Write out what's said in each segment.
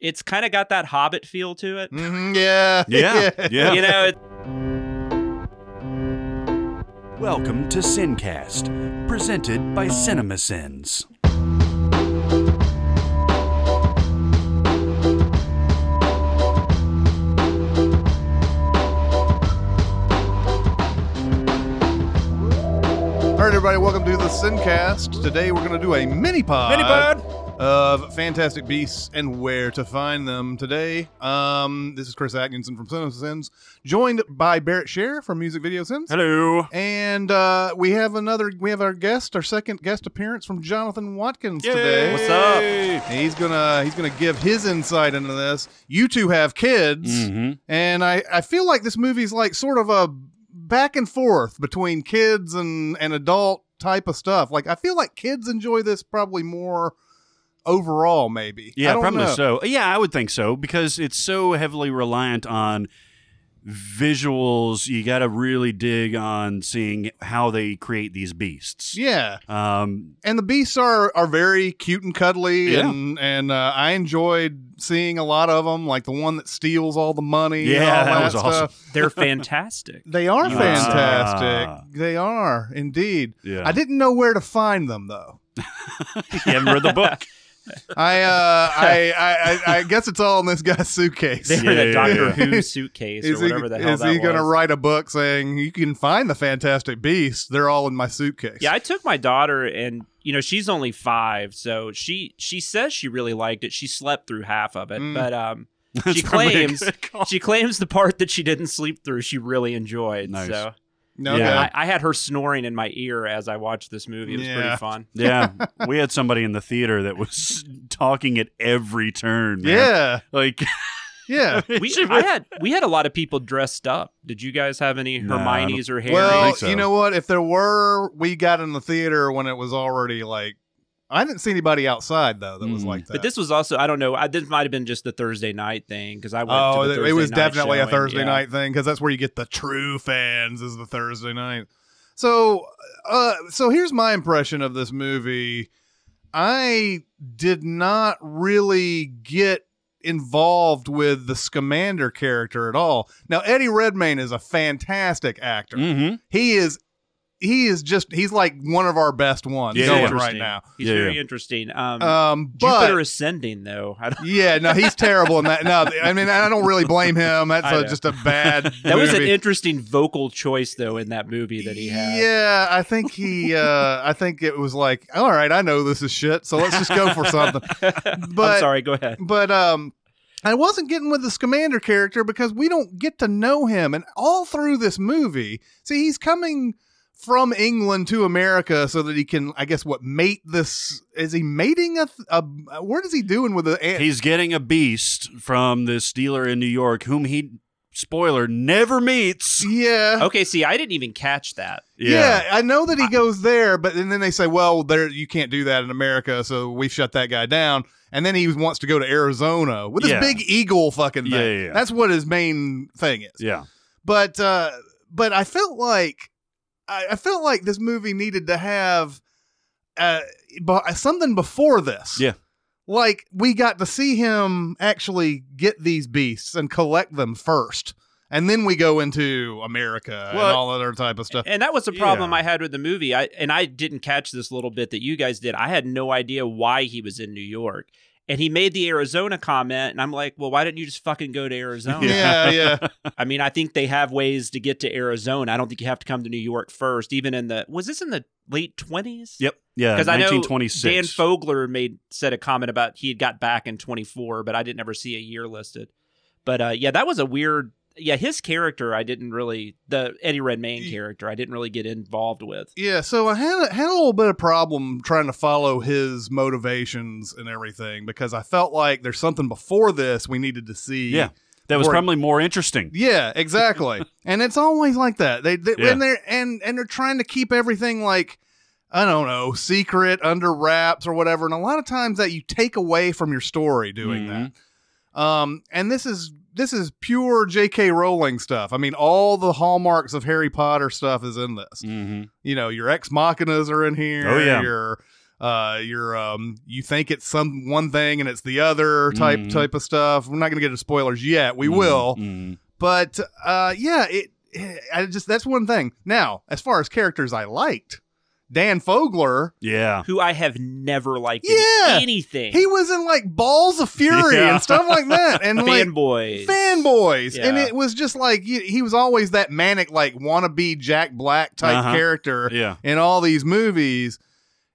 it's kind of got that Hobbit feel to it. Mm-hmm, yeah. Yeah, yeah. You know, it, Welcome to Sincast, presented by CinemaSins. All right, everybody, welcome to the Sincast. Today we're going to do a mini pod, Mini pod. Of Fantastic Beasts and where to find them. Today, um, this is Chris Atkinson from Cinema Sins, joined by Barrett Share from Music Video Sins. Hello. And uh, we have another, we have our guest, our second guest appearance from Jonathan Watkins today. What's up? He's gonna he's gonna give his insight into this. You two have kids, hmm and I I feel like this movie's like sort of a back and forth between kids and and adult type of stuff. Like I feel like kids enjoy this probably more overall, maybe. I Yeah, don't probably know. so. Yeah, I would think so because it's so heavily reliant on visuals. You got to really dig on seeing how they create these beasts. Yeah, Um, and the beasts are are very cute and cuddly, Yeah. and and uh, I enjoyed seeing a lot of them. Like the one that steals all the money. and Yeah, all that that was awesome. stuff. they're fantastic. They are You fantastic. They are indeed. yeah. I didn't know where to find them though. you haven't read the book. I uh I, I I I guess it's all in this guy's suitcase. They're Yeah, in a Doctor yeah. Who suitcase is or whatever he, the hell that is. is that he gonna write a book saying you can find the Fantastic Beasts? They're all in my suitcase. Yeah, I took my daughter, and you know she's only five, so she she says she really liked it. She slept through half of it, Mm. but um, That's she claims she claims the part that she didn't sleep through she really enjoyed. Nice. So no, Yeah. yeah. I, I had her snoring in my ear as I watched this movie. It was Yeah. pretty fun. yeah, we had somebody in the theater that was talking at every turn. man. yeah, like yeah. We I had we had a lot of people dressed up. Did you guys have any No, Hermione's or Harry? Well, so. you know what? If there were, we got in the theater when it was already like. I didn't see anybody outside though that was Mm. like that. but this was also I don't know. I, this might have been just the Thursday night thing because I went. oh, to the it was definitely a Thursday yeah. night thing because that's where you get the true fans is the Thursday night. So, uh, so here's my impression of this movie. I did not really get involved with the Scamander character at all. Now, Eddie Redmayne is a fantastic actor. hmm He is. He is just. He's like one of our best ones Yeah, going right now. He's Yeah, very yeah. interesting. Um, Um, but Jupiter Ascending though. I don't, yeah, no, he's terrible in that. No, I mean, I don't really blame him. That's I a, know. just a bad. that was an interesting vocal choice though in that movie that he had. Yeah, I think he. uh I think it was like, all right, I know this is shit, so let's just go for something. I'm But- sorry. Go ahead. But um, I wasn't getting with the Scamander character because we don't get to know him, and all through this movie, see, he's coming from England to America so that he can, I guess, what mate this? Is he mating a? a what is he doing with the? ant- He's getting a beast from this dealer in New York, whom he, spoiler, never meets. yeah. Okay. See, I didn't even catch that. Yeah. I know that he goes there, but and then they say, "Well, there you can't do that in America, so we shut that guy down." And then he wants to go to Arizona with this Yeah. big eagle fucking thing. Yeah, yeah, yeah. That's what his main thing is. Yeah. But uh, but I felt like I, I felt like this movie needed to have uh, bu- something before this. Yeah. Like we got to see him actually get these beasts and collect them first. And then we go into America and all other type of stuff. And that was the problem Yeah. I had with the movie. I and I didn't catch this little bit that you guys did. I had no idea why he was in New York. And he made the Arizona comment, and I'm like, well, why didn't you just fucking go to Arizona? Yeah, yeah. I mean, I think they have ways to get to Arizona. I don't think you have to come to New York first. Even in the was this in the late twenties? Yep. Yeah. Because I know 1926. Dan Fogler made said a comment about he had got back in 24, but I didn't ever see a year listed. But uh, yeah, that was a weird. Yeah, his character I didn't really the Eddie Redmayne Ye- character I didn't really get involved with. Yeah, so I had a, had a little bit of problem trying to follow his motivations and everything because I felt like there's something before this we needed to see. Yeah. That was Or- probably more interesting. Yeah, exactly. and it's always like that. They, they Yeah. and they're and and they're trying to keep everything like I don't know, secret, under wraps or whatever. And a lot of times that you take away from your story doing Mhm. that. Um, and this is this is pure J.K. Rowling stuff. I mean, all the hallmarks of Harry Potter stuff is in this. Mm-hmm. You know, your ex machinas are in here. Oh, yeah. Your uh, you're um, you think it's some one thing and it's the other type Mhm. type of stuff. We're not going to get into spoilers yet. We Mm, will, mm. but uh, yeah, it. I just that's one thing. Now, as far as characters I liked, Dan Fogler, Yeah. Who I have never liked Yeah. in anything. he was in like Balls of Fury Yeah. and stuff like that, and like fanboys. fanboys and it was just like he, he was always that manic like wannabe jack black type Uh-huh. character Yeah. in all these movies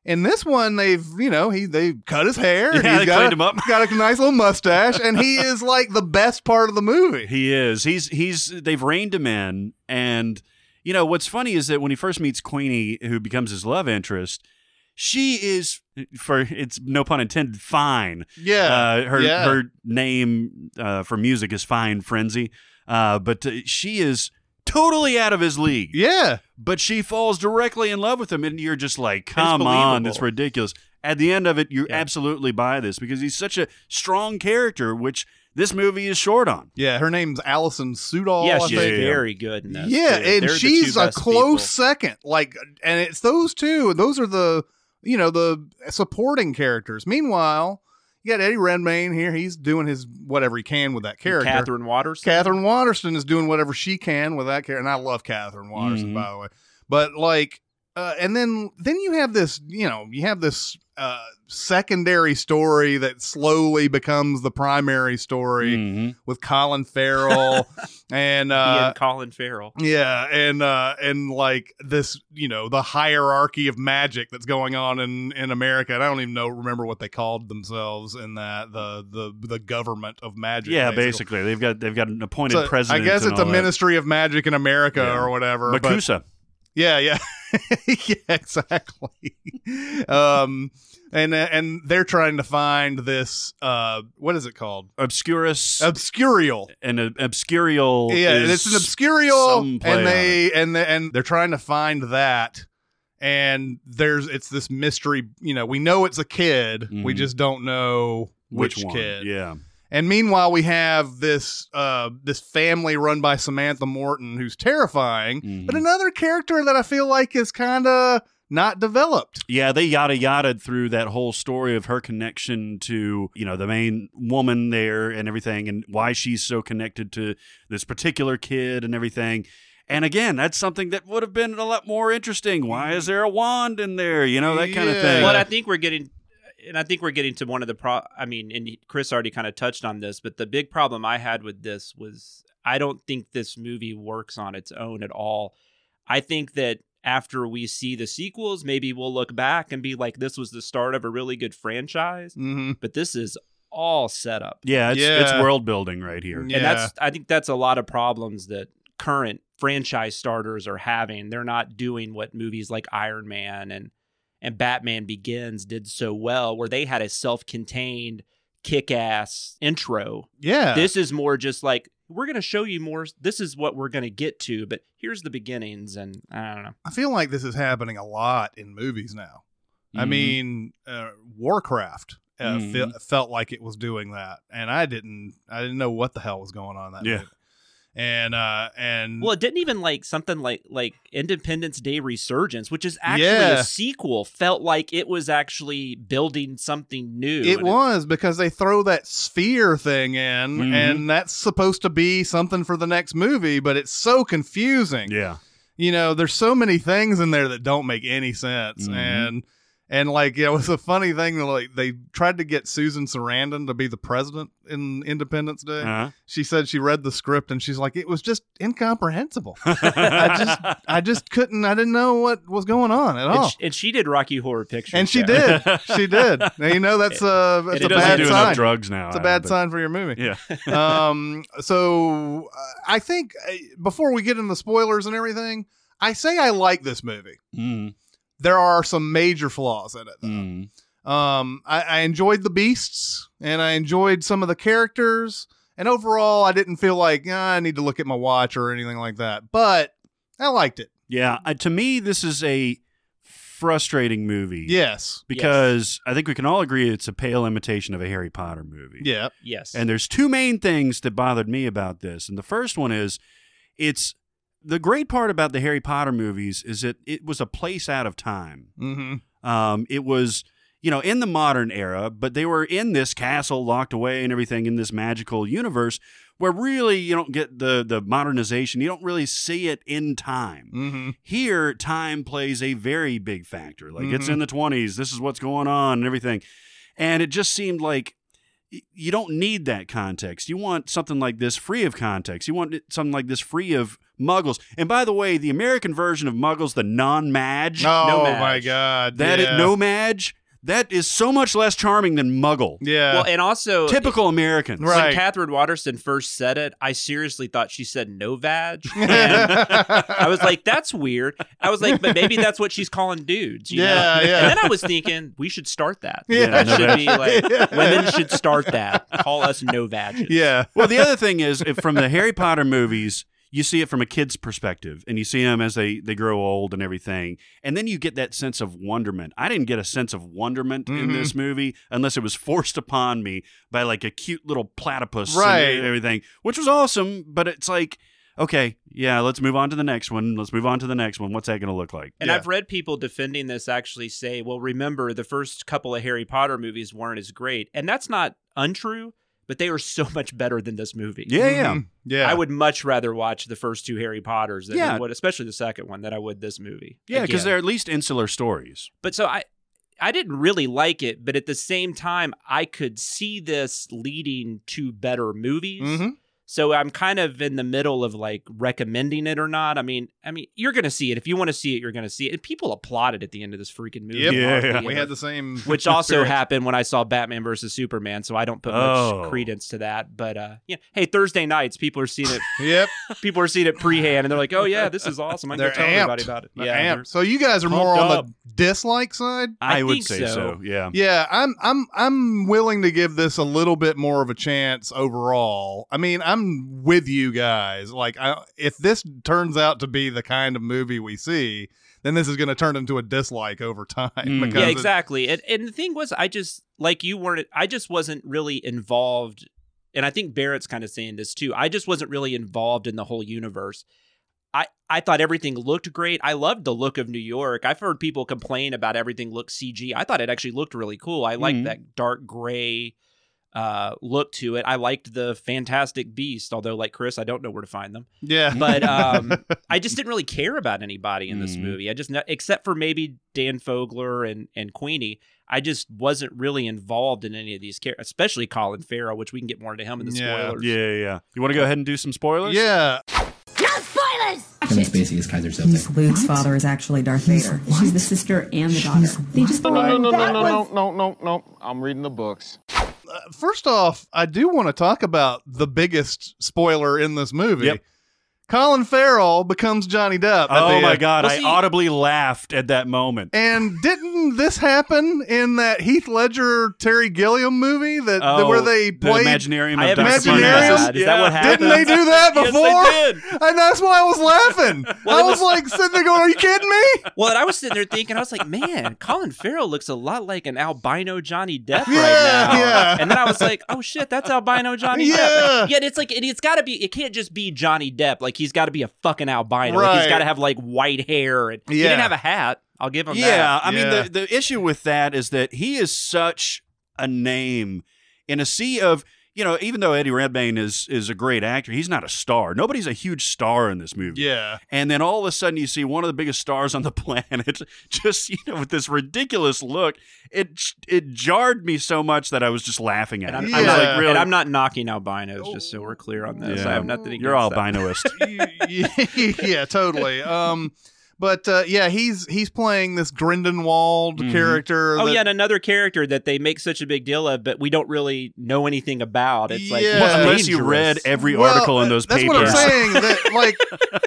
in this one they've you know he they cut his hair and Yeah, he's they got cleaned a, him up. got a nice little mustache and he is like the best part of the movie He is. He's he's they've reined him in and you know what's funny is that when he first meets Queenie who becomes his love interest, she is for it's no pun intended fine. yeah Uh, her yeah. her name uh, for music is Fine Frenzy. Uh, but uh, she is totally out of his league. yeah But she falls directly in love with him and you're just like, "Come on, believable. it's ridiculous." At the end of it, you Yeah. absolutely buy this because he's such a strong character which this movie is short on. yeah her name's alison sudol yeah, I she's think. Very good in this. yeah too. and They're she's a close people. second like and it's those two those are the you know the supporting characters meanwhile you got eddie redmayne here he's doing his whatever he can with that character Catherine Waters. katherine waterston is doing whatever she can with that character and i love katherine waterston Mhm. by the way but like uh, and then then you have this you know you have this uh, secondary story that slowly becomes the primary story Mhm. with colin farrell and uh, and Colin Farrell. yeah, and uh and like this, you know, the hierarchy of magic that's going on in in America. And I don't even know remember what they called themselves in that the the the government of magic. Yeah, basically, they've got they've got an appointed So, I guess it's a that. Ministry of Magic in America Yeah. or whatever. but- MACUSA. Yeah, yeah, yeah, exactly. um, and and they're trying to find this. Uh, what is it called? Obscurus Obscurial. and uh, obscurial. yeah, it's an obscurial, and they and they, and they're trying to find that. And there's it's this mystery. You know, we know it's a kid. We Mhm. just don't know which, one? kid. Yeah, And meanwhile, we have this uh this family run by Samantha Morton, who's terrifying, Mhm. but another character that I feel like is kind of not developed. yeah. They yada yada through that whole story of her connection to you know the main woman there and everything, and why she's so connected to this particular kid and everything. And again, that's something that would have been a lot more interesting. Why is there a wand in there? You know that kind of thing. Well, I think we're getting, and I think we're getting to one of the pro. I mean, and Chris already kind of touched on this, but the big problem I had with this was I don't think this movie works on its own at all. I think that after we see the sequels, maybe we'll look back and be like, "This was the start of a really good franchise." Mm-hmm. But this is all set up, yeah, it's, it's world building right here. Yeah. and that's I think that's a lot of problems that current franchise starters are having. They're not doing what movies like Iron Man and and Batman Begins did so well, where they had a self-contained, kick-ass intro. Yeah. This is more just like we're going to show you more. This is what we're going to get to, but here's the beginnings, and I don't know. I feel like this is happening a lot in movies now. I Mhm. mean, uh, Warcraft uh, Mhm. fe- felt like it was doing that, and I didn't. I didn't know what the hell was going on in that Yeah. movie. And uh, and Well, it didn't even like something like like Independence Day Resurgence, which is actually Yeah. a sequel, felt like it was actually building something new. it and was because they throw that sphere thing in, Mhm. and that's supposed to be something for the next movie, but it's so confusing. yeah, you know, there's so many things in there that don't make any sense, Mhm. and and like you know, it was a funny thing that like they tried to get Susan Sarandon to be the president in Independence Day. uh-huh. She said she read the script and she's like, it was just incomprehensible. I just I just couldn't. I didn't know what was going on at And, all. sh- and she did Rocky Horror Picture And she did. She did. Now, you know that's a It that's he a bad do sign. drugs now. It's a I bad sign for your movie. Yeah, um so uh, i think uh, before we get into the spoilers and everything i say i like this movie mm, there are some major flaws in it though. mm. um I, I enjoyed the beasts and i enjoyed some of the characters and overall i didn't feel like "Ah, i need to look at my watch or anything like that but i liked it yeah. Uh, to me, this is a frustrating movie. yes because I think we can all agree it's a pale imitation of a Harry Potter movie. yeah Yes. And there's two main things that bothered me about this. And the first one is it's the great part about the Harry Potter movies is that it was a place out of time. mm-hmm Um, it was you know, in the modern era, but they were in this castle locked away and everything in this magical universe where really you don't get the the modernization. You don't really see it in time. Mm-hmm. Here, time plays a very big factor. Like it's Mhm. in the 20s, this is what's going on and everything. And it just seemed like you don't need that context. You want something like this free of context. You want something like this free of muggles. And by the way, the American version of muggles, the non-madge, Oh Madge. my god. that yeah. is no madge, that is so much less charming than muggle. Yeah. well, and also Typical Americans. Right. When Katherine Waterston first said it, I seriously thought she said no vag. And I was like, that's weird. I was like, but maybe that's what she's calling dudes. You Yeah, know? yeah. And then I was thinking, we should start that. Yeah, that no should be like, Yeah. women should start that. Call us no vag. yeah. well, the other thing is, if from the Harry Potter movies, you see it from a kid's perspective, and you see them as they they grow old and everything, and then you get that sense of wonderment. I didn't get a sense of wonderment in Mhm. this movie unless it was forced upon me by like a cute little platypus Right. and everything, which was awesome. But it's like, okay, yeah, let's move on to the next one. Let's move on to the next one. What's that going to look like? And Yeah. I've read people defending this actually say, well, remember, the first couple of Harry Potter movies weren't as great. And that's not untrue, but they were so much better than this movie. Yeah, yeah. Mhm. Yeah. I would much rather watch the first two Harry Potters than Yeah. Would, especially the second one, than I would this movie. Yeah, because they're at least insular stories. But so I I didn't really like it, but at the same time I could see this leading to better movies. Mhm. So I'm kind of in the middle of like recommending it or not. I mean, I mean, you're going to see it. If you want to see it, you're going to see it. And people applauded at the end of this freaking movie. Yep. Yeah, yeah. We had the same which also happened when I saw Batman versus Superman, so I don't put Oh. much credence to that. But uh yeah, hey, Thursday nights people are seeing it Yep. people are seeing it pre-hand and they're like, "Oh yeah, this is awesome. I can They're go tell amped. everybody about it." They're yeah. amped. So you guys are more on pumped the dislike side? I, I would say so. so. Yeah. Yeah, I'm I'm I'm willing to give this a little bit more of a chance overall. I mean, I'm with you guys. Like I, if this turns out to be the kind of movie we see, then this is going to turn into a dislike over time Mm. yeah, it- exactly. And, and the thing was, I just like you weren't. I just wasn't really involved, and I think Barrett's kind of saying this too. I just wasn't really involved in the whole universe. I I thought everything looked great. I loved the look of New York. I've heard people complain about everything looks CG. I thought it actually looked really cool. I liked Mhm. that dark gray uh look to it. I liked the Fantastic Beast, although like Chris, I don't know where to find them. yeah, But um I just didn't really care about anybody in this Mhm. movie. I just except for maybe Dan Fogler and and Queenie, I just wasn't really involved in any of these characters, especially Colin Farrell, which we can get more into him in the Yeah. spoilers. Yeah, yeah. Yeah. You want to go ahead and do some spoilers? yeah. No spoilers! Kevin Spacey is Keyser Söze. Miss Luke's father is actually Darth Vader. She's the sister and the daughter. They just No, no, no, no, no, no, no, no, no. I'm reading the books. First off, I do want to talk about the biggest spoiler in this movie. Yep. Colin Farrell becomes Johnny Depp. Oh my end. god, Well, I see- audibly laughed at that moment. And didn't this happen in that Heath Ledger Terry Gilliam movie that, that Oh, where they the played? Imaginarium I of haven't Dr. that. Is that what happened? Didn't they do that Yes, before? they did. And that's why I was laughing. Well, I was, was- like sitting there going, "Are you kidding me?" Well, and I was sitting there thinking, I was like, man, Colin Farrell looks a lot like an albino Johnny Depp Yeah, right now. yeah. And then I was like, oh shit, that's albino Johnny Yeah. Depp. Yet it's like it, it's got to be. It can't just be Johnny Depp. Like he's got to be a fucking albino. Like, he's got to have like white hair. And he didn't have a hat. I'll give him that. Yeah, that. I mean the the issue with that is that he is such a name in a sea of you know, even though Eddie Redmayne is is a great actor, he's not a star. Nobody's a huge star in this movie. Yeah, And then all of a sudden you see one of the biggest stars on the planet just, you know, with this ridiculous look. It it jarred me so much that I was just laughing at And I'm, it. Yeah. I was I'm like, really? and I'm not knocking albinos, just so we're clear on this. Yeah. I have nothing against You're that. albinoist. yeah, totally. Um, but uh, yeah, he's he's playing this Grindelwald Mhm. character. Oh that- yeah, and another character that they make such a big deal of, but we don't really know anything about. It's like Yeah. he's Well, unless you read every Well, article in those that's papers. what I'm saying. That like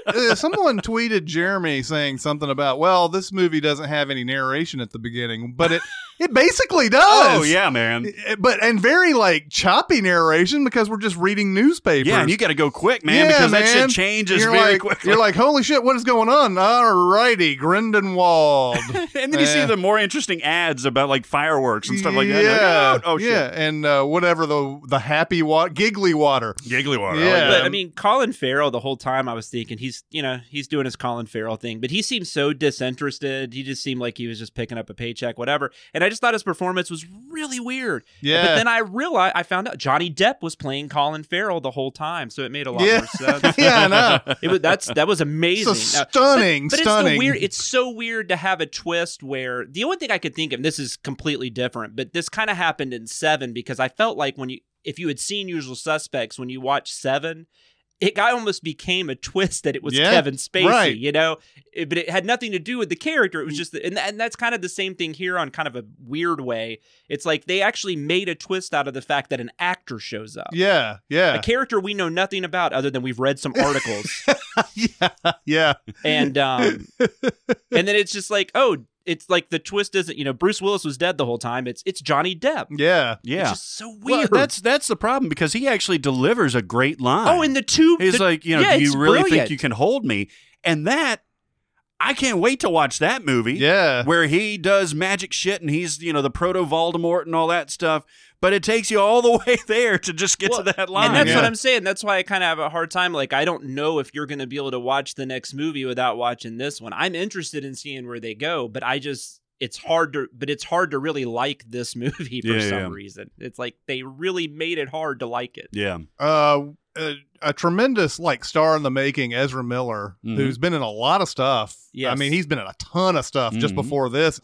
uh, someone tweeted Jeremy saying something about, well, this movie doesn't have any narration at the beginning, but it it basically does. Oh yeah, man. But and very like choppy narration because we're just reading newspapers. Yeah, and you got to go quick, man, Yeah, because that shit changes you're very like, quickly. You're like, holy shit, what is going on? All righty, Grindelwald. and then you see the more interesting ads about like fireworks and stuff like that. Yeah, like, oh, oh, shit. yeah, and uh, whatever the the happy water, giggly water. Giggly water. Yeah. But I mean, Colin Farrell. The whole time I was thinking he's, you know, he's doing his Colin Farrell thing, but he seemed so disinterested. He just seemed like he was just picking up a paycheck, whatever. And I I just thought his performance was really weird. Yeah. But then I realized I found out Johnny Depp was playing Colin Farrell the whole time, so it made a lot Yeah. more sense. yeah, I know. It was that's that was amazing. So Now- stunning, but stunning. it's the weird. It's so weird to have a twist where the only thing I could think of. and This is completely different, but this kind of happened in Seven because I felt like when you, if you had seen Usual Suspects, when you watch Seven, it almost became a twist that it was Yeah, Kevin Spacey. right. You know, It- but it had nothing to do with the character. It was just, and and that's kind of the same thing here on kind of a weird way. It's like they actually made a twist out of the fact that an actor shows up. yeah, yeah, A character we know nothing about other than we've read some articles yeah, yeah. and um and then it's just like oh it's like the twist isn't you know bruce willis was dead the whole time it's it's johnny depp Yeah. it's Yeah. just so weird. Well, that's that's the problem because he actually delivers a great line. oh and the two He's the- like, you know, yeah, do you really brilliant. think you can hold me? And that I can't wait to watch that movie. Yeah. Where he does magic shit and he's, you know, the proto Voldemort and all that stuff. But it takes you all the way there to just get Well, to that line. and that's Yeah. what i'm saying that's why i kind of have a hard time like i don't know if you're going to be able to watch the next movie without watching this one i'm interested in seeing where they go but i just it's hard to but it's hard to really like this movie for Yeah, some yeah. reason it's like they really made it hard to like it yeah. uh, a, a tremendous like star in the making, Ezra Miller, Mhm. who's been in a lot of stuff. Yeah, I mean, he's been in a ton of stuff just Mhm. before this.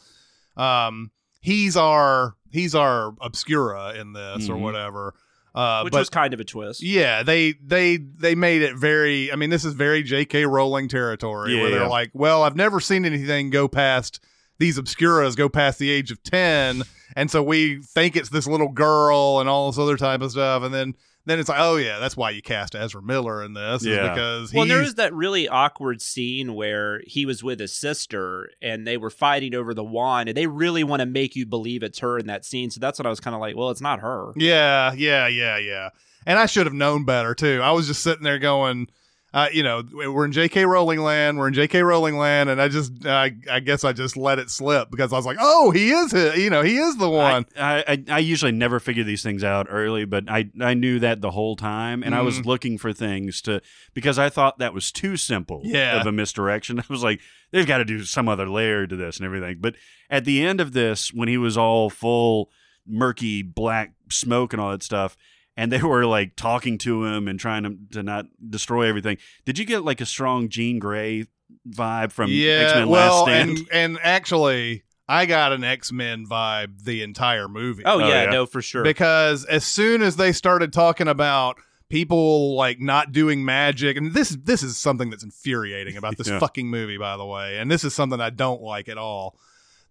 Um, he's our he's our obscura in this or Mhm. whatever. Uh, which but was kind of a twist yeah, they they they made it very. I mean, this is very J.K. Rowling territory Yeah, where they're yeah. like, well, I've never seen anything go past these obscuras go past the age of ten, and so we think it's this little girl and all this other type of stuff, and then then it's like, oh yeah, that's why you cast Ezra Miller in this, Yeah. because Well, there was that really awkward scene where he was with his sister and they were fighting over the wand, and they really want to make you believe it's her in that scene. So that's what I was kind of like, well, it's not her. Yeah, yeah, yeah, yeah. And I should have known better too. I was just sitting there going, uh, you know, we're in J.K. Rowling land. We're in J.K. Rowling land, and I just, I, I guess I just let it slip because I was like, oh, he is, it. You know, he is the one. I, I, I usually never figure these things out early, but I, I knew that the whole time, and I was Mhm. looking for things to because I thought that was too simple Yeah. of a misdirection. I was like, they've got to do some other layer to this and everything. But at the end of this, when he was all full murky black smoke and all that stuff, and they were like talking to him and trying to, to not destroy everything, did you get like a strong Jean Grey vibe from yeah, X Men well, Last Stand? and and actually, I got an X Men vibe the entire movie. Oh, Oh, yeah, yeah. no, for sure. because as soon as they started talking about people like not doing magic and this this is something that's infuriating about this Yeah. fucking movie by the way and this is something I don't like at all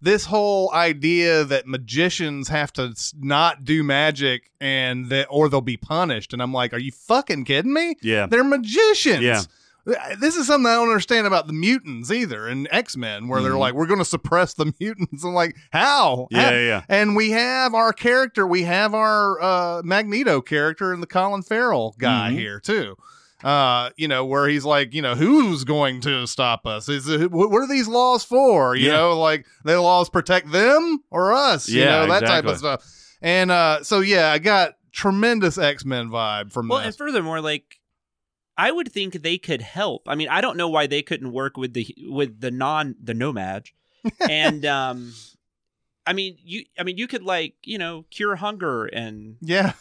this whole idea that magicians have to not do magic and that or they'll be punished and I'm like are you fucking kidding me yeah, they're magicians Yeah. this is something I don't understand about the mutants either in X Men, where they're Mhm. like, we're going to suppress the mutants. I'm like, how? yeah, How- yeah, and we have our character, we have our uh, Magneto character and the Colin Farrell guy Mhm. here too. Uh, you know, where he's like, you know, who's going to stop us? Is it, what are these laws for? You Yeah. know, like the laws protect them or us? you Yeah, know, that type exactly. of stuff. And uh, so yeah, I got tremendous X Men vibe from well, and furthermore, like, I would think they could help. I mean, I don't know why they couldn't work with the with the non the No-Maj, and um, I mean, you, I mean, you could like you know cure hunger and yeah,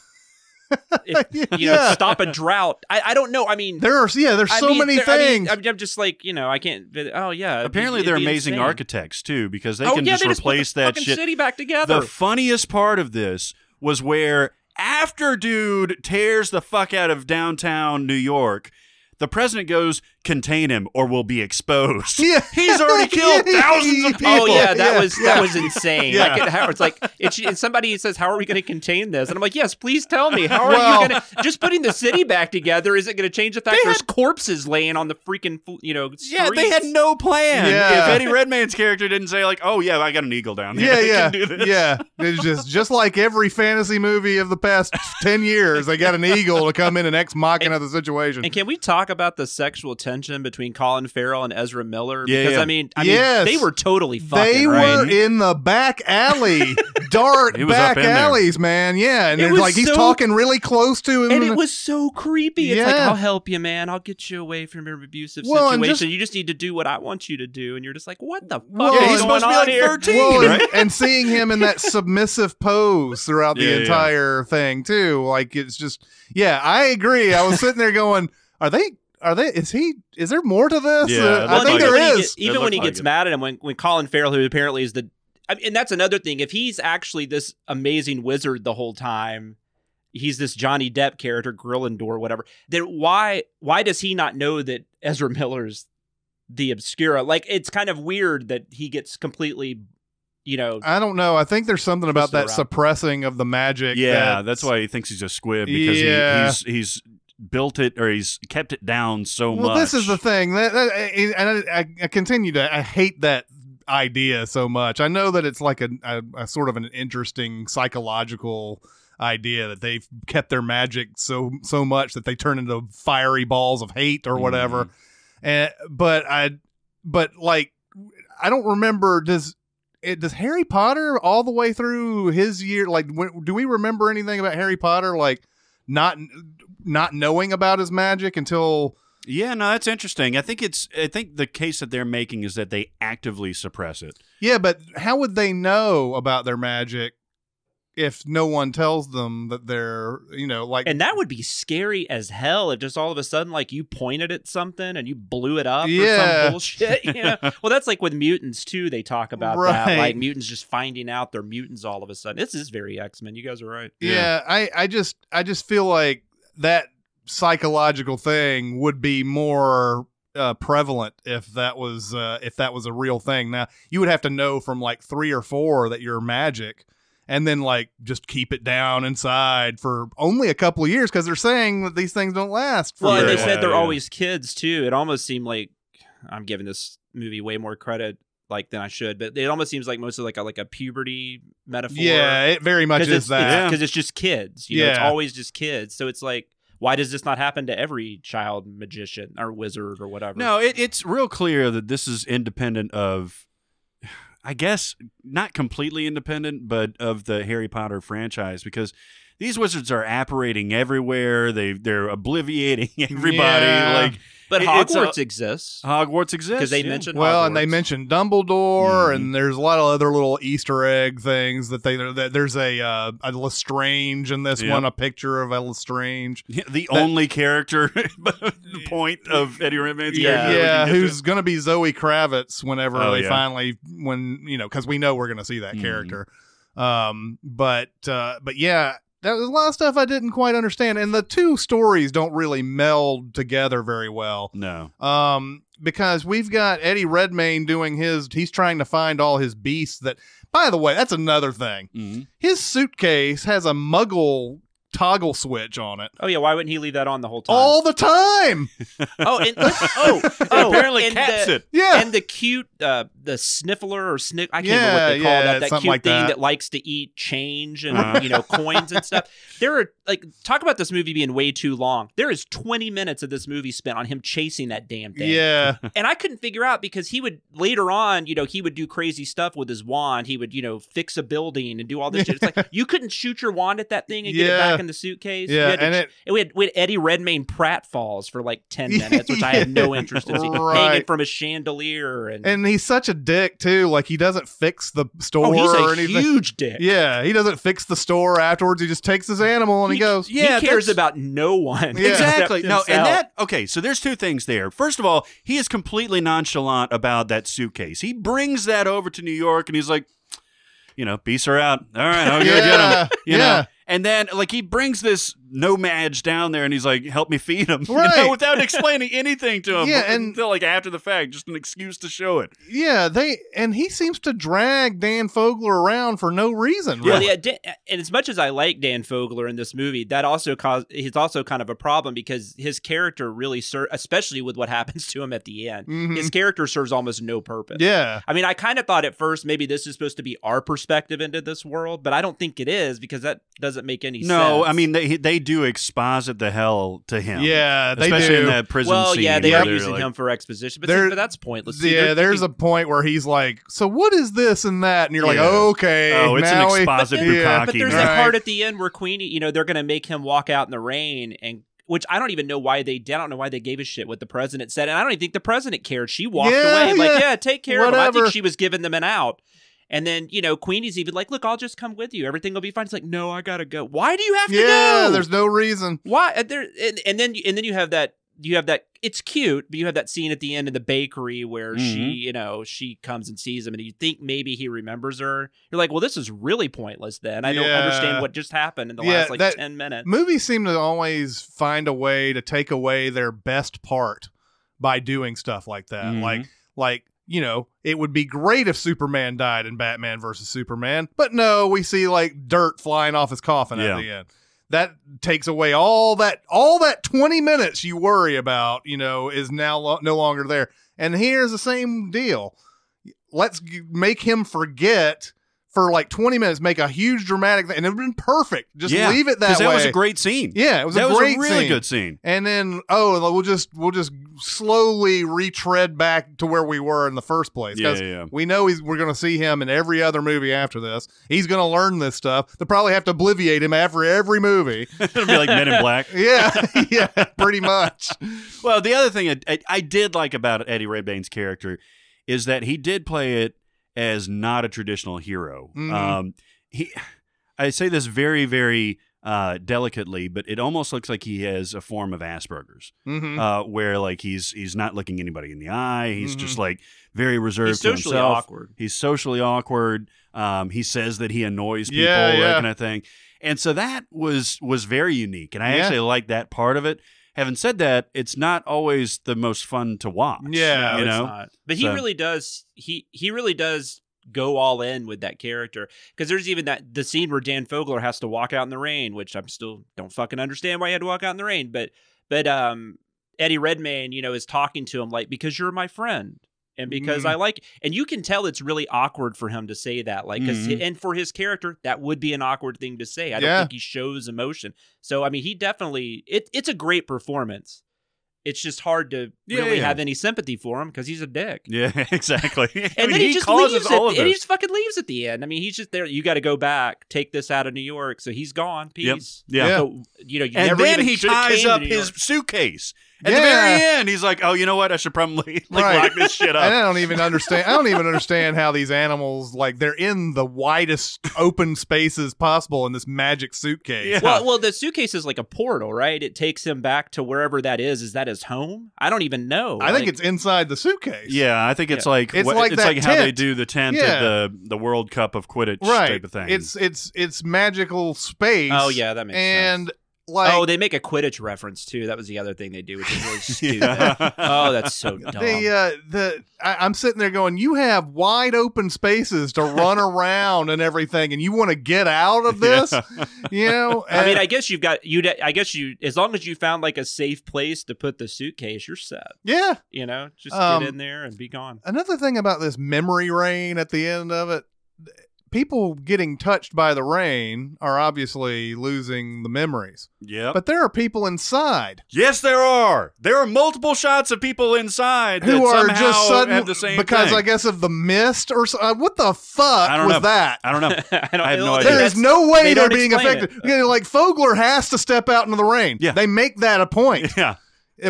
if, you know Yeah. stop a drought. I, I don't know. I mean, there are yeah, there's I so mean, many there- things. I'm, I'm just like you know, I can't. Oh yeah. it'd Apparently, it'd they're be amazing insane. architects too, because they oh can yeah, just they replace just put the that shit. city back together. The funniest part of this was where after dude tears the fuck out of downtown New York, the president goes, "Contain him, or we'll be exposed." yeah, He's already killed thousands of people. Oh yeah, that Yeah, was yeah. that was insane. Yeah. Like it, how, it's like it's, and somebody says, "How are we going to contain this?" And I'm like, "Yes, please tell me. How are Well- you going to just putting the city back together? Is it going to change the fact They there's corpses laying on the freaking you know streets. Yeah, they had no plan. Yeah. If Eddie Redmayne's character didn't say like, "Oh yeah, I got an eagle down yeah, there, I yeah, can do this." yeah. It's just just like every fantasy movie of the past ten years. They got an eagle to come in and ex machina the situation. And can we talk about the sexual tension between Colin Farrell and Ezra Miller? Yeah, because yeah. I mean, I Yes. mean, they were totally fucking. they right? were in the back alley, dark He was up back in there. alleys, man. Yeah, and It was like he's talking really close to him, and it was so creepy. It's like, I'll help you, man. I'll get you away from your abusive Well, situation. just- you just need to do what I want you to do. And you're just like, what the fuck Well, is he's going supposed to be on like here? 13, Well, right? and, and seeing him in that submissive pose throughout the Yeah, yeah. entire thing too, like it's just, yeah, I agree. I was sitting there going, "Are they? Are they? Is he? Is there more to this? Yeah, Uh, I think like there even when he is. get- even when he like gets it. mad at him, when, when Colin Farrell, who apparently is the, I mean, and that's another thing. If he's actually this amazing wizard the whole time, he's this Johnny Depp character, Grillendor, whatever. Then why why does he not know that Ezra Miller's the Obscura? Like, it's kind of weird that he gets completely, you know, I don't know. I think there's something about that around. suppressing of the magic. Yeah, that's why he thinks he's a squib because Yeah. he, he's he's built it or he's kept it down so much. Well, much. this is the thing that, that- and I, I continue to I hate that idea so much. I know that it's like a, a, a sort of an interesting psychological idea that they've kept their magic so so much that they turn into fiery balls of hate or whatever. And but I but like I don't remember does it does Harry Potter all the way through his year like when, do we remember anything about Harry Potter like not not knowing about his magic until Yeah, no, that's interesting. I think it's I think the case that they're making is that they actively suppress it. Yeah, but how would they know about their magic if no one tells them that they're, you know, like and that would be scary as hell if just all of a sudden like you pointed at something and you blew it up or Yeah. some bullshit. You know? well, that's like with mutants too. They talk about that, like mutants just finding out they're mutants all of a sudden. This is very X Men. You guys are right. yeah, I I just I just feel like that psychological thing would be more uh, prevalent if that was uh, if that was a real thing. Now, you would have to know from like 3 or 4 that you're magic and then like just keep it down inside for only a couple of years because they're saying that these things don't last for Well, and they long. said they're yeah. always kids too. It almost seemed like I'm giving this movie way more credit like than I should, but it almost seems like mostly like a like a puberty metaphor. yeah, it very much is that. because it's just kids. You know, it's always just kids. So it's like, why does this not happen to every child magician or wizard or whatever? No, it, it's real clear that this is independent of, I guess, not completely independent, but of the Harry Potter franchise because these wizards are apparating everywhere. They they're obliviating everybody. Yeah. Like but it- it's a- Hogwarts exists Hogwarts exists because they yeah. mentioned Well, and they mentioned Dumbledore, Mhm. and there's a lot of other little Easter egg things that they. That there's a uh, a Lestrange in this Yep. one, a picture of a Lestrange. Yeah, the That- only character, the point of Eddie Redmayne's Yeah. character. yeah, can get to. who's going to be Zoe Kravitz whenever Oh, they yeah. finally when you know because we know we're going to see that Mhm. character. Um, but uh, but yeah, that was a lot of stuff I didn't quite understand, and the two stories don't really meld together very well. no. um because we've got Eddie Redmayne doing his he's trying to find all his beasts that by the way that's another thing Mhm. his suitcase has a muggle toggle switch on it Oh yeah, why wouldn't he leave that on the whole time? all the time oh, and, oh, oh, apparently and caps the, it. yeah And the cute, uh, the sniffler or snick, I can't Yeah, remember what they call yeah, that. That cute like thing that. that. likes to eat change and Uh-huh. you know coins and stuff. There are like talk about this movie being way too long. There is 20 minutes of this movie spent on him chasing that damn thing. yeah and I couldn't figure out because he would later on, you know, he would do crazy stuff with his wand. He would, you know, fix a building and do all this shit. It's like you couldn't shoot your wand at that thing and get it back in the suitcase. You yeah had and ch- it we had, we had Eddie Redmayne pratfalls for like 10 minutes, which I had no interest in seeing. Right. Hanging from a chandelier. And, and he's such a dick too like he doesn't fix the store oh, he's or a anything huge dick. yeah he doesn't fix the store afterwards he just takes his animal and he, goes Yeah, he cares about no one. Yeah. Exactly. No, and that okay. So there's two things there. First of all, he is completely nonchalant about that suitcase. He brings that over to New York, and he's like, you know, peace her out. All right, I'll go get Yeah, him. You yeah. know, and then like he brings this No-Maj down there, and he's like, help me feed him, you Right. know, without explaining anything to him. Yeah, and- until like after the fact, just an excuse to show it. yeah they and he seems to drag Dan Fogler around for no reason Well, really. yeah, Dan, and as much as I like Dan Fogler in this movie, that also caused he's also kind of a problem because his character really ser- especially with what happens to him at the end. Mhm. His character serves almost no purpose. yeah I mean, I kind of thought at first maybe this is supposed to be our perspective into this world, but I don't think it is because that doesn't doesn't make any sense. No, I mean they they do exposit the hell to him. Yeah, they especially do. in that prison well, scene. yeah, they are they're using like- him for exposition, but, There- see, but that's pointless. See, yeah, they're there's thinking- a point where he's like, "So what is this and that?" And you're like, "Okay." Oh, it's an now we- exposit But then- bukkake. But there's man. that part at the end where Queenie, you know, they're going to make him walk out in the rain, and which I don't even know why they did. I don't know why they gave a shit what the president said, and I don't even think the president cared. She walked Yeah, away, like, yeah. yeah, take care of him. I think she was giving them an out. And then, you know, Queenie's even like, look, I'll just come with you. Everything will be fine. It's like, no, I gotta go. Why do you have to yeah, go? there's no reason. why and there and, and then and then you have that you have that it's cute but you have that scene at the end in the bakery where she Mhm. you know she comes and sees him and you think maybe he remembers her you're like well this is really pointless then i don't understand what just happened in the Yeah, last like that- 10 minutes Movies seem to always find a way to take away their best part by doing stuff like that. Mhm. Like, like you know, it would be great if Superman died in Batman versus Superman, but no, we see like dirt flying off his coffin Yeah. at the end. That takes away all that all that 20 minutes you worry about, you know, is now lo- no longer there. And here's the same deal. Let's g- make him forget for like 20 minutes, make a huge dramatic thing, and it would have been perfect. Just yeah, leave it that way. Because that was a great scene. Yeah, it was that a great was a really scene. good scene. And then oh, we'll just we'll just slowly retread back to where we were in the first place. Yeah, yeah. We know he's we're going to see him in every other movie after this. He's going to learn this stuff. They'll probably have to obliviate him after every movie. It'll be like Men in Black. yeah, yeah, pretty much. Well, the other thing I, I, I did like about Eddie Redmayne's character is that he did play it as not a traditional hero. Mhm. Um, he, I say this very, very uh, delicately, but it almost looks like he has a form of Asperger's, hmm uh, where like he's he's not looking anybody in the eye. He's Mhm. just like very reserved he's to socially himself. awkward He's socially awkward. Um, he says that he annoys people, Yeah, that kind of thing. And so that was was very unique, and I Yeah. actually like that part of it. Having said that, it's not always the most fun to watch. Yeah, you it's know. not. but he So- really does he he really does go all in with that character because there's even that the scene where Dan Fogler has to walk out in the rain, which I'm still don't fucking understand why he had to walk out in the rain, but but um Eddie Redmayne, you know, is talking to him like because you're my friend and because Mhm. I like and you can tell it's really awkward for him to say that like Mhm. and for his character that would be an awkward thing to say. I don't Yeah. think he shows emotion. So I mean, he definitely it it's a great performance. It's just hard to Yeah, really yeah. have any sympathy for him because he's a dick. Yeah, exactly. I And mean, then he, just causes leaves all it. of And he just fucking leaves at the end. I mean, he's just there. You got to go back, take this out of New York. So he's gone. Yep. Peace. Yeah. Yeah. So, you know, you and never then even he ties up his suitcase at Yeah. the very end. He's like, "Oh, you know what? I should probably like Right. lock this shit And I don't even understand. I don't even understand how these animals like they're in the widest open spaces possible in this magic suitcase. Yeah. Well, well, the suitcase is like a portal, right? It takes him back to wherever that is. Is that his home? I don't even know. I think Like, it's inside the suitcase. Yeah, I think it's Yeah. like It's what- like it's that like how they do the tent Yeah. at the the World Cup of Quidditch right. type of thing. It's it's it's magical space. Oh yeah, that makes sense. And like oh, they make a Quidditch reference too. That was the other thing they do, which is really stupid. Yeah. oh, that's so dumb. the uh, the I, I'm sitting there going, you have wide open spaces to run around and everything, and you want to get out of this, you know? I mean, I guess you've got you. I guess you, as long as you found like a safe place to put the suitcase, you're set. yeah. You know, just Um, get in there and be gone. Another thing about this memory rain at the end of it, people getting touched by the rain are obviously losing the memories, Yeah. but there are people inside yes, there are. There are multiple shots of people inside who that are somehow just sudden have the same because thing. I guess of the mist or so, uh, what the fuck I don't was know. that? I don't know. I, don't, I have no idea. There that's- is no way they they're being affected. You know, like Fogler has to step out into the rain. Yeah. They make that a point. Yeah.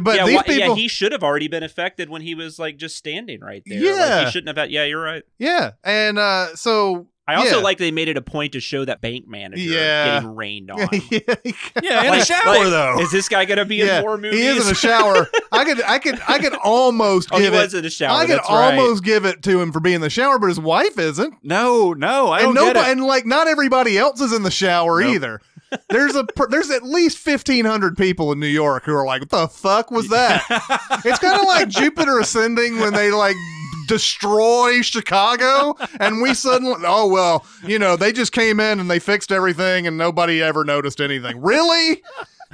But yeah, these why- people, yeah, he should have already been affected when he was like just standing right there. Like, Yeah. he shouldn't have. Had, yeah, you're right. yeah. And uh, so I also yeah. like they made it a point to show that bank manager Yeah. getting rained on. yeah, Yeah, in Like- a shower like, though. Is this guy gonna be yeah, in more movies? he is in a shower. I could, I could, I could almost oh, he give was it. in a shower. I could that's right. almost give it to him for being in the shower, but his wife isn't, no, no, I and don't get nobody, it. and like not everybody else is in the shower Nope. either. There's a there's at least fifteen hundred people in New York who are like, what the fuck was that? it's kind of like Jupiter ascending when they like destroy Chicago, and we suddenly, oh well, you know, they just came in and they fixed everything, and nobody ever noticed anything. Really?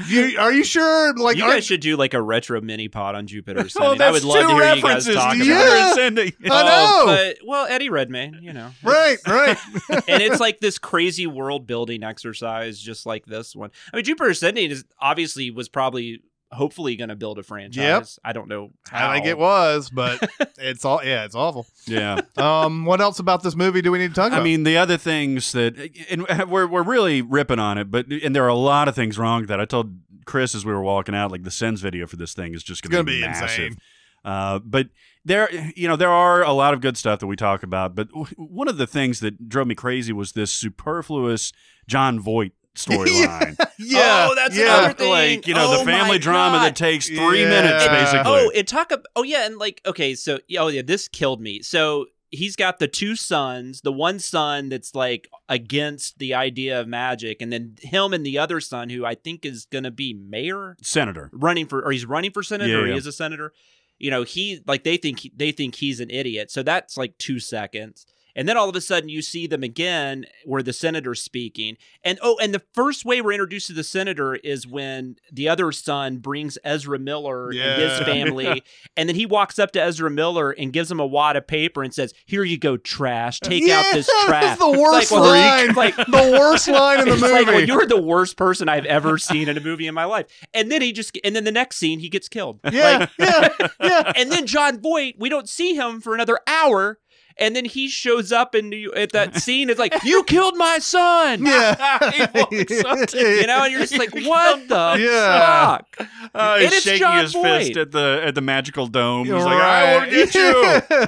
You, are you sure? Like, you guys should do like a retro mini pod on Jupiter Oh, Ascending. that's I would love two to hear you guys references talk to about Yeah. It. Ascending. I know. Oh, but well, Eddie Redmayne, you know, right, right. and it's like this crazy world building exercise, just like this one. I mean, Jupiter Ascending is obviously was probably hopefully going to build a franchise. I don't know how. I think it was, but it's all yeah, it's awful. Yeah. Um, what else about this movie do we need to talk about? I mean, the other things that, and we're we're really ripping on it, but and there are a lot of things wrong with that. I told Chris as we were walking out, like the Sins video for this thing is just going gonna to be massive. insane. Uh, but there, you know, there are a lot of good stuff that we talk about. But w- one of the things that drove me crazy was this superfluous Jon Voight storyline. yeah, Oh, that's yeah. another thing. like you know, Oh the family drama God. that takes three Yeah. minutes, basically. Oh, and talk about oh yeah, and like okay, so oh yeah, this killed me. So he's got the two sons, the one son that's like against the idea of magic, and then him and the other son who I think is gonna be mayor, Senator. running for or he's running for senator, Yeah, or he yeah. is a senator. You know, he like they think he, they think he's an idiot. So that's like two seconds. And then all of a sudden you see them again where the senator's speaking. And oh, and the first way we're introduced to the senator is when the other son brings Ezra Miller and his family. and then he walks up to Ezra Miller and gives him a wad of paper and says, Here you go, trash. Take out this trash. That's the worst like, well, line. like, the worst line in the movie. like, well, you're the worst person I've ever seen in a movie in my life. And then he just, and then the next scene, he gets killed. yeah, Like, yeah, yeah. and then Jon Voight, we don't see him for another hour. And then he shows up in New, at that scene. It's like, you killed my son. Yeah. He walks up to You know, and you're just like, what the Yeah. fuck? Oh, And he's it's shaking John his fist at the at the magical dome. He's You're like, "I will right. get you."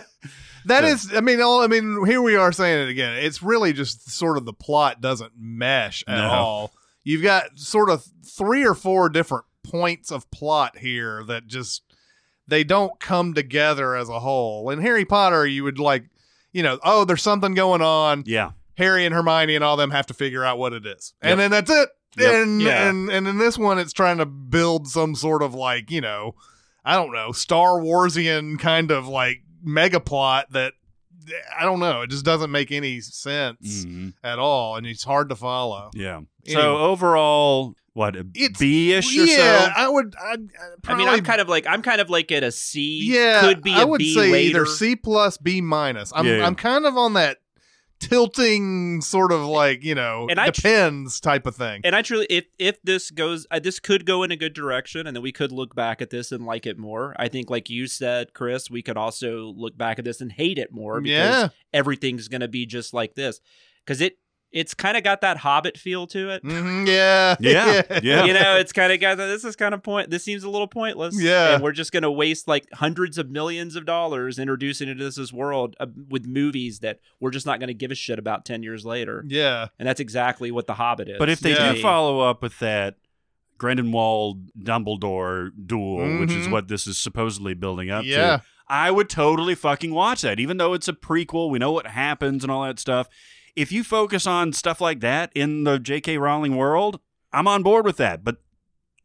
That So- is, I mean, all, I mean, here we are saying it again. It's really just sort of the plot doesn't mesh at No. all. You've got sort of three or four different points of plot here that just they don't come together as a whole. In Harry Potter, you would like, you know, oh, there's something going on. Yeah, Harry and Hermione and all them have to figure out what it is, Yep. and then that's it. Yep. And Yeah. and and in this one, it's trying to build some sort of like you know, I don't know, Star Warsian kind of like mega plot that I don't know. It just doesn't make any sense Mhm. at all, and it's hard to follow. yeah. Anyway. So overall, what a It's- B-ish or yeah, so? I would. I'd, I'd I mean, I'm kind of like, I'm kind of like at a C. yeah. Could be I a would B say later. either C plus, B minus. I'm Yeah, yeah. I'm kind of on that tilting sort of like you know And I tr- depends type of thing. And I truly, if if this goes, uh, this could go in a good direction, and then we could look back at this and like it more. I think, like you said, Chris, we could also look back at this and hate it more because Yeah. everything's going to be just like this because it it's kind of got that Hobbit feel to it. Mhm, yeah. Yeah, yeah. You know, it's kind of got. This is kind of point. This seems a little pointless. Yeah. and we're just going to waste like hundreds of millions of dollars introducing into this, this world uh, with movies that we're just not going to give a shit about ten years later. Yeah. And that's exactly what the Hobbit is. But if they Yeah. do follow up with that Grindelwald Dumbledore duel, which is Mhm. what this is supposedly building up Yeah. to, I would totally fucking watch that. Even though it's a prequel, we know what happens and all that stuff. If you focus on stuff like that in the J.K. Rowling world, I'm on board with that. But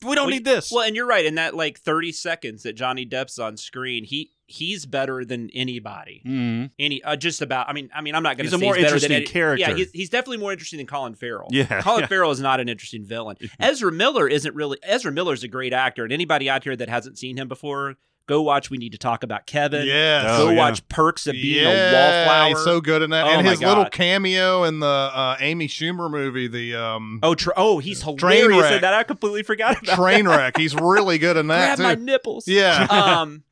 we don't Well, need this. Well, and you're right. In that like 30 seconds that Johnny Depp's on screen, he he's better than anybody. Mhm. Any uh, just about. I mean, I mean, I'm not going He's to a say more he's better than interesting character. Yeah, he's, he's definitely more interesting than Colin Farrell. Yeah, Colin yeah. Farrell is not an interesting villain. Ezra Miller isn't really. Ezra Miller's a great actor, and anybody out here that hasn't seen him before, go watch. We need to talk about Kevin. Yes. Oh, Go yeah. watch Perks of Being yeah, a Wallflower. He's so good in that. Oh and my his little cameo in the uh, Amy Schumer movie, the um, Oh, tr- oh, he's Train hilarious wreck. in that. I completely forgot about train that. wreck. He's really good in that Grab my nipples. Yeah. Um,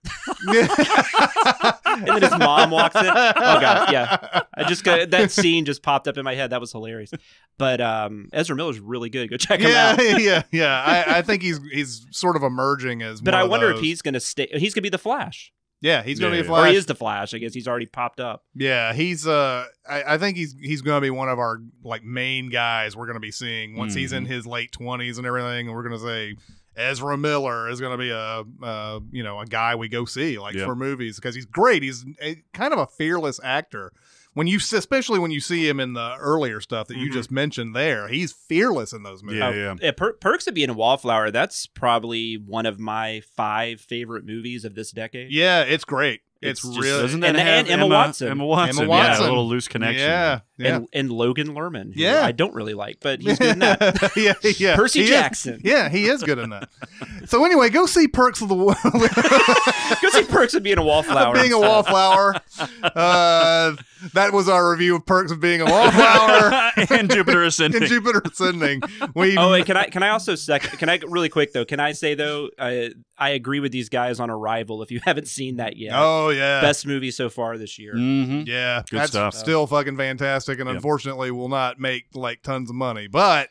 and then his mom walks in. Oh god, yeah. I just got that scene just popped up in my head. That was hilarious. But um, Ezra Miller's really good. Go check him yeah, out. yeah, yeah. I, I think he's he's sort of emerging as. But one I of wonder if he's gonna stay. He's gonna be the Flash, Yeah, he's gonna Yeah, be a yeah. or he is the Flash. I guess he's already popped up. Yeah, he's uh I, I think he's he's gonna be one of our like main guys we're gonna be seeing once he's in Mhm. his late twenties and everything, and we're gonna say Ezra Miller is gonna be a uh you know, a guy we go see like Yep. for movies because he's great. He's a, kind of a fearless actor. When you especially when you see him in the earlier stuff that you Mhm. just mentioned there, he's fearless in those movies. Yeah, Oh, yeah. yeah, per- Perks of Being a Wallflower. That's probably one of my five favorite movies of this decade. Yeah, it's great. It's just- really- Doesn't that and, have and Emma, Watson. Emma Watson. Emma Yeah, Watson. a little loose connection. Yeah, yeah. And, and Logan Lerman. who Yeah. I don't really like, but he's good in that. yeah, yeah. Percy He is- Jackson. yeah, he is good in that. So anyway, go see Perks of the Wo- Go see Perks of being a wallflower. being a wallflower. Uh, that was our review of Perks of being a wallflower and Jupiter Ascending. in Jupiter Ascending. We Oh, wait, can I can I also second? Can I really quick though? Can I say though? I I agree with these guys on Arrival. If you haven't seen that yet, Oh yeah, best movie so far this year. hmm yeah, Good that's stuff. still fucking fantastic, and Yep. unfortunately will not make like tons of money, but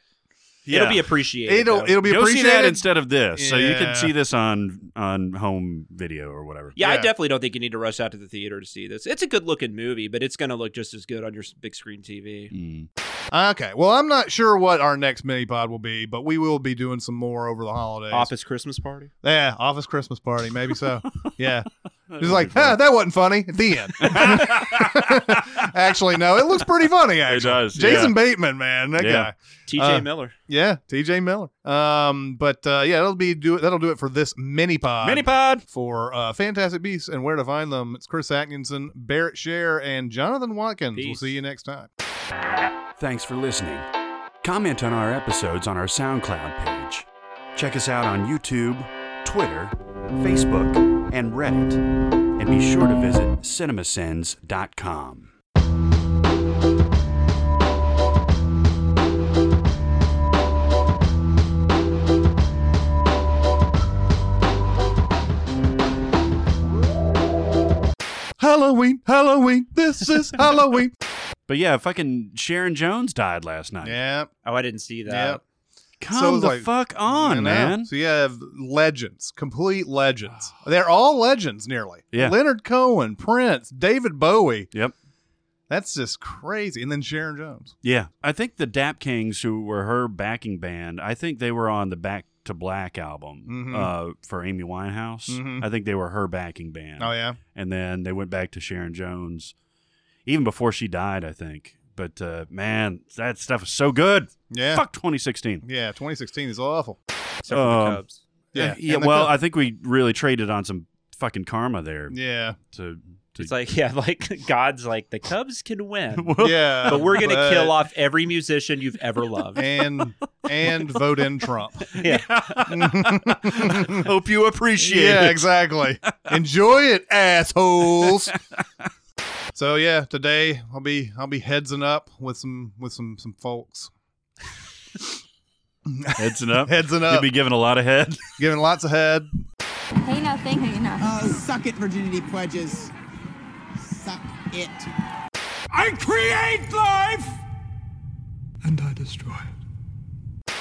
It'll be appreciated. it'll though. it'll be Go see appreciated. that instead of this, so you Yeah. can see this on on home video or whatever. yeah, I yeah. definitely don't think you need to rush out to the theater to see this. It's a good looking movie, but it's going to look just as good on your s- big screen TV. Mm. Okay, well, I'm not sure what our next mini pod will be, but we will be doing some more over the holidays. Office Christmas Party. Yeah, office Christmas party, maybe so. Yeah, it's like, huh, that wasn't funny. At the end. actually, no, it looks pretty funny. Actually, does, Jason yeah. Bateman, man, that Yeah. guy. T.J. Uh, Miller. Yeah, T.J. Miller. Um, but uh, yeah, that'll be do it. that'll do it for this mini pod. Mini pod. for uh, Fantastic Beasts and where to find them. It's Chris Atkinson, Barrett Share, and Jonathan Watkins. We'll see you next time. Thanks for listening. Comment on our episodes on our SoundCloud page. Check us out on YouTube, Twitter, Facebook, and Reddit. And be sure to visit cinemasins.com. Halloween, Halloween, this is Halloween. But yeah, fucking Sharon Jones died last night. yeah, Oh, I didn't see that. yeah. Come So the like- fuck on, know. man. So you have legends, complete legends. They're all legends, nearly. Yeah. Leonard Cohen, Prince, David Bowie. Yep. That's just crazy. And then Sharon Jones. Yeah. I think the Dap Kings, who were her backing band, I think they were on the Back to Black album Mhm. uh, for Amy Winehouse. Mhm. I think they were her backing band. Oh yeah. and then they went back to Sharon Jones, even before she died, I think. But uh, man, that stuff is so good. Yeah. Fuck 2016. Yeah. 2016 is awful. Except for Um, the Cubs. Yeah. yeah. And Well, Cubs. I think we really traded on some fucking karma there. Yeah. To, to It's like yeah, like God's like the Cubs can win, Yeah. but we're gonna but- kill off every musician you've ever loved. and and vote in Trump. yeah. hope you appreciate yeah, it. exactly. Enjoy it, assholes. So yeah, today I'll be I'll be headsing up with some with some some folks. Heads up. Headsing up. You'll be giving a lot of head. giving lots of head. Hey, nothing. Hey, nothing. Oh, suck it, virginity pledges. Suck it. I create life! And I destroy it.